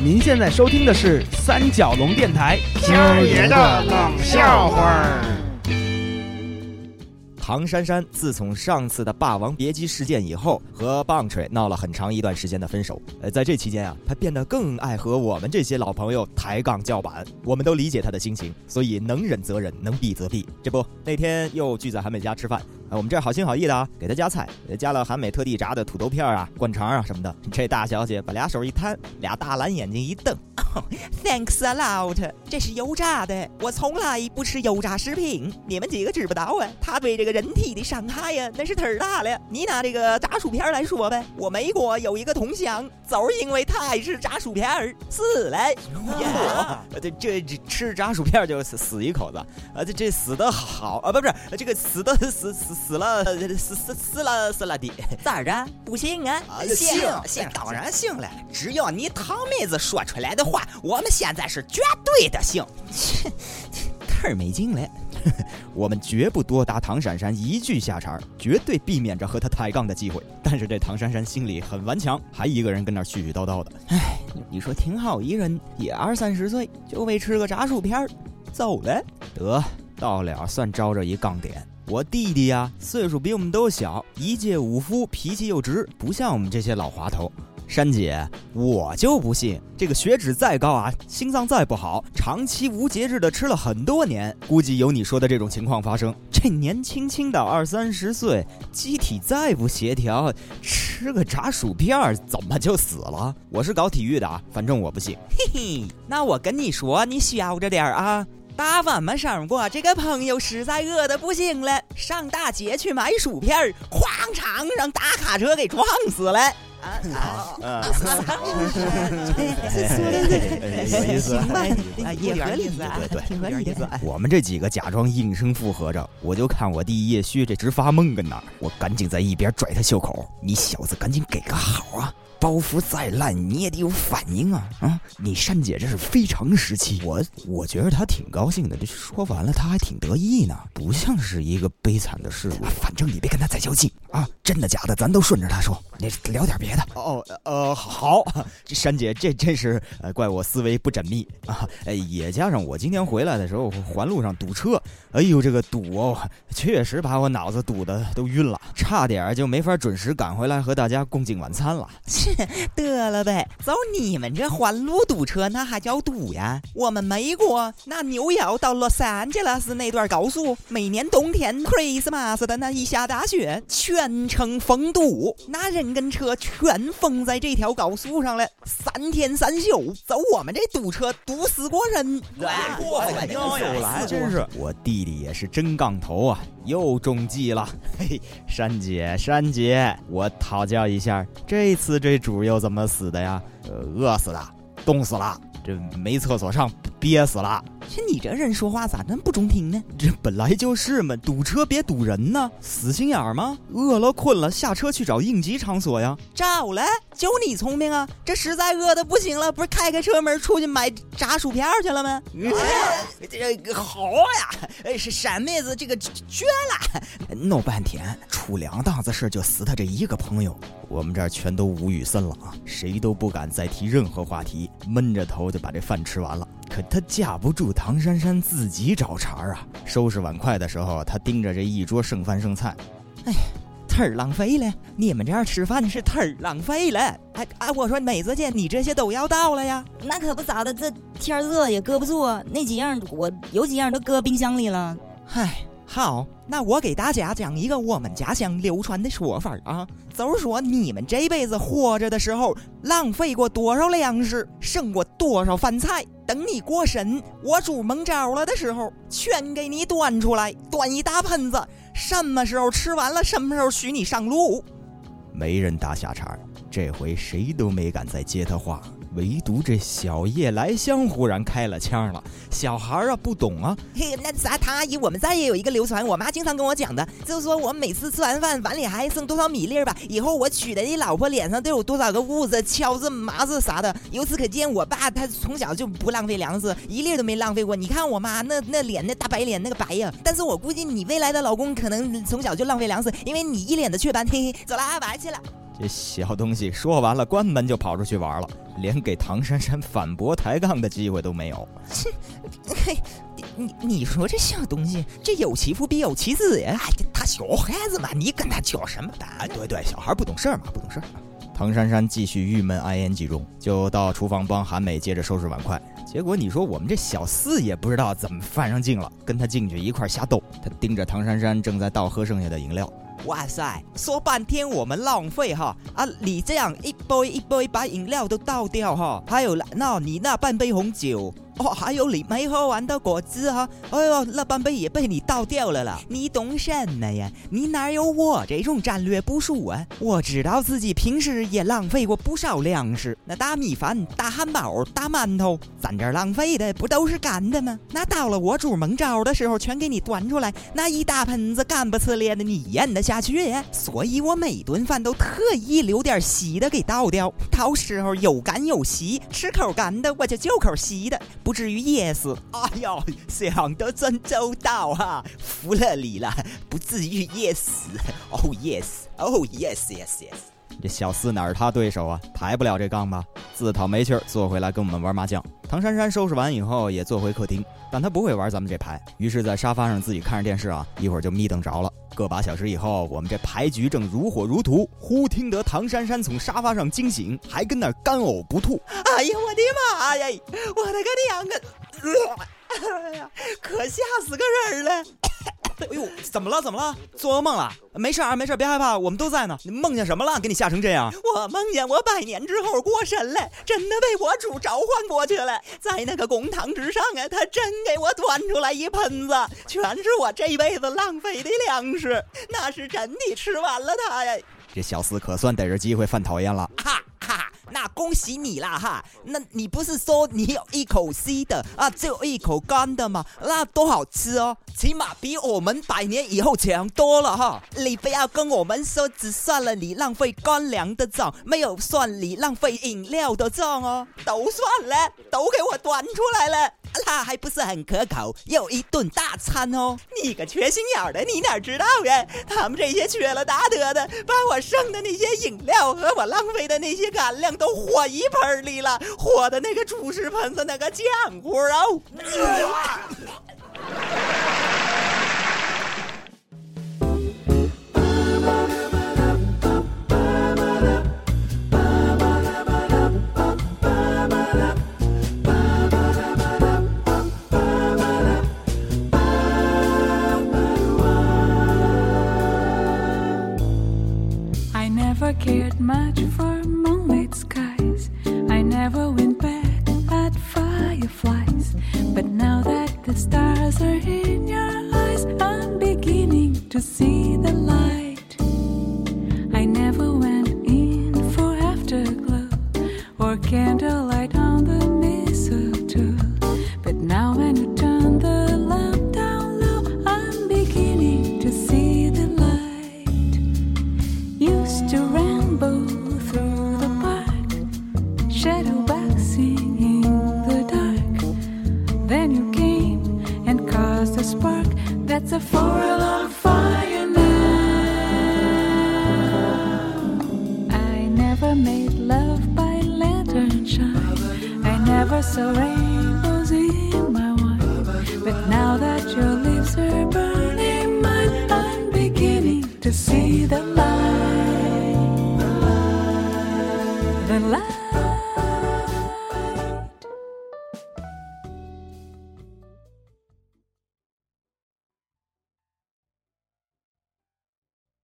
您现在收听的是三角龙电台。今儿爷的冷笑话儿。唐珊珊自从上次的《霸王别姬》事件以后，和棒槌闹了很长一段时间的分手。呃，在这期间啊，她变得更爱和我们这些老朋友抬杠叫板，我们都理解她的心情，所以能忍则忍，能避则避。这不，那天又聚在韩美家吃饭，啊，我们这儿好心好意的啊，给他加菜，加了韩美特地炸的土豆片啊、灌肠啊什么的。这大小姐把俩手一摊，俩大蓝眼睛一瞪。Thanks a lot，这是油炸的，我从来不吃油炸食品，你们几个知不道啊？它对这个人体的伤害呀，那是忒儿大了。你拿这个炸薯片来说呗，我美国有一个同乡，就是因为他爱吃炸薯片儿死了。哇，这这这吃炸薯片就死死一口子，啊，这这死的好啊，不不是这个死的死死死了死死死了死了的，咋着？不信啊？信信，当然信了，只要你堂妹子说出来的话。我们现在是绝对的行，切，忒没劲了。我们绝不多打唐珊珊一句下茬，绝对避免着和她抬杠的机会。但是这唐珊珊心里很顽强，还一个人跟那絮絮叨叨的。哎，你说挺好一人，也二三十岁，就为吃个炸薯片儿，走了。得到了，算招着一杠点。我弟弟呀，岁数比我们都小，一介武夫，脾气又直，不像我们这些老滑头。珊姐，我就不信这个血脂再高啊，心脏再不好，长期无节制的吃了很多年，估计有你说的这种情况发生。这年轻轻的二三十岁，机体再不协调，吃个炸薯片儿怎么就死了？我是搞体育的啊，反正我不信。嘿嘿，那我跟你说，你小着点儿啊。大晚上上过，这个朋友实在饿得不行了，上大街去买薯片儿哐嚓让大卡车给撞死了。啊啊！有意思，也合理，对对，挺合理的。我们这几个假装应声附和着，我就看我弟叶旭这直发懵跟那儿，我赶紧在一边拽他袖口：“你小子赶紧给个好啊！包袱再烂你也得有反应啊！啊，你珊姐这是非常时期，我我觉得她挺高兴的，这说完了她还挺得意呢，不像是一个悲惨的事。反正你别跟她再较劲啊，真的假的咱都顺着她说，你聊点别的。哦，呃，好，这珊姐这真是呃怪我思维不缜密啊，哎，也加上我今天回来的时候环路上堵车，哎呦这个堵哦，确实把我脑子堵得都晕了，差点就没法准时赶回来和大家共进晚餐了。得了呗，走你们这环路堵车，那还叫堵呀？我们美国那纽约到洛杉矶了是那段高速，每年冬天 Christmas 的那一下大雪，全城封堵，那人跟车全封在这条高速上了，三天三宿，走我们这堵车堵死过人，过分又来，真是我弟弟也是真杠头啊，又中计了。嘿，珊姐，珊姐，我讨教一下，这次这。主又怎么死的呀？饿死的，冻死了，这没厕所上，憋死了。这你这人说话咋那么不中听呢？这本来就是嘛，堵车别堵人呢，死心眼儿吗？饿了困了，下车去找应急场所呀。找了，就你聪明啊！这实在饿的不行了，不是开开车门出去买炸薯片去了吗？这个好呀！哎，是山妹子，这个绝了！闹半天，出两档子事就死他这一个朋友，我们这儿全都无语森了啊！谁都不敢再提任何话题，闷着头就把这饭吃完了。可他架不住唐珊珊自己找茬啊！收拾碗筷的时候，他盯着这一桌剩饭剩菜，哎，忒浪费了！你们这样吃饭是忒浪费了！哎哎，我说美子姐，你这些都要到了呀？那可不咋的，这天热也搁不住，那几样我有几样都搁冰箱里了。嗨。好，那我给大家讲一个我们家乡流传的说法啊，就是说你们这辈子活着的时候，浪费过多少粮食，剩过多少饭菜，等你过身，我主蒙招了的时候，全给你端出来，端一大盆子，什么时候吃完了，什么时候许你上路。没人搭下茬，这回谁都没敢再接他话。唯独这小叶来香忽然开了腔了，小孩啊不懂啊，嘿，那啥，唐阿姨，我们这也有一个流传，我妈经常跟我讲的，就是说我每次吃完饭碗里还剩多少米粒儿吧，以后我娶的你老婆脸上都有多少个痦子、敲子、麻子啥的。由此可见，我爸他从小就不浪费粮食，一粒都没浪费过。你看我妈那那脸那大白脸那个白呀，但是我估计你未来的老公可能从小就浪费粮食，因为你一脸的雀斑。嘿嘿，走了，玩去了。这小东西说完了，关门就跑出去玩了，连给唐珊珊反驳抬杠的机会都没有。嘿，你你说这小东西，这有其父必有其子呀！哎，他小孩子嘛，你跟他较什么的？对对，小孩不懂事儿嘛，不懂事儿。唐珊珊继续郁闷 ing 中，就到厨房帮韩美接着收拾碗筷。结果你说我们这小四也不知道怎么犯上劲了，跟他进去一块瞎斗。他盯着唐珊珊正在倒喝剩下的饮料。哇塞，说半天我们浪费哈啊！你这样一杯一杯把饮料都倒掉哈，还有那你那半杯红酒。哦，还有你没喝完的果汁哈，哎呦，那半杯也被你倒掉了啦！你懂什么呀？你哪有我这种战略部署啊？我知道自己平时也浪费过不少粮食，那大米饭、大汉堡、大馒头，咱这浪费的不都是干的吗？那到了我煮焖粥的时候，全给你端出来，那一大盆子干不呲咧的，你咽得下去？所以我每顿饭都特意留点稀的给倒掉，到时候有干有稀，吃口干的我就就口稀的。不至于噎死。哎呦，想得真周到哈，服了你了，不至于噎死。Oh yes，Oh yes，yes，yes。这小四哪是他对手啊？抬不了这杠吧？自讨没趣儿，坐回来跟我们玩麻将。唐珊珊收拾完以后也坐回客厅，但她不会玩咱们这牌，于是，在沙发上自己看着电视啊，一会儿就眯瞪着了。个把小时以后，我们这牌局正如火如荼，忽听得唐珊珊从沙发上惊醒，还跟那干呕不吐。哎呀，我的妈呀！我的个娘啊！可吓死个人了！哎呦，怎么了？怎么了？做噩梦了？没事啊，没事，别害怕，我们都在呢。你梦见什么了？给你吓成这样？我梦见我百年之后过身了，真的被我主召唤过去了，在那个公堂之上啊，他真给我端出来一盆子，全是我这辈子浪费的粮食，那是真的吃完了它呀。这小厮可算逮着机会犯讨厌了。哈哈。那恭喜你啦哈！那你不是说你有一口稀的啊，就一口干的吗？那多好吃哦，起码比我们百年以后强多了哈！你不要跟我们说只算了你浪费干粮的账，没有算你浪费饮料的账哦，都算了，都给我端出来了。那还不是很可口，又一顿大餐哦！你个缺心眼的，你哪知道呀？他们这些缺了大德的，把我剩的那些饮料和我浪费的那些干粮都和一盆里了，和的那个主食盆子那个浆糊哦 a spark that's a four alarm fire now. I never made love by lantern shine. I never saw rainbows in my wine. But now that your lips are burning mine, I'm beginning to see.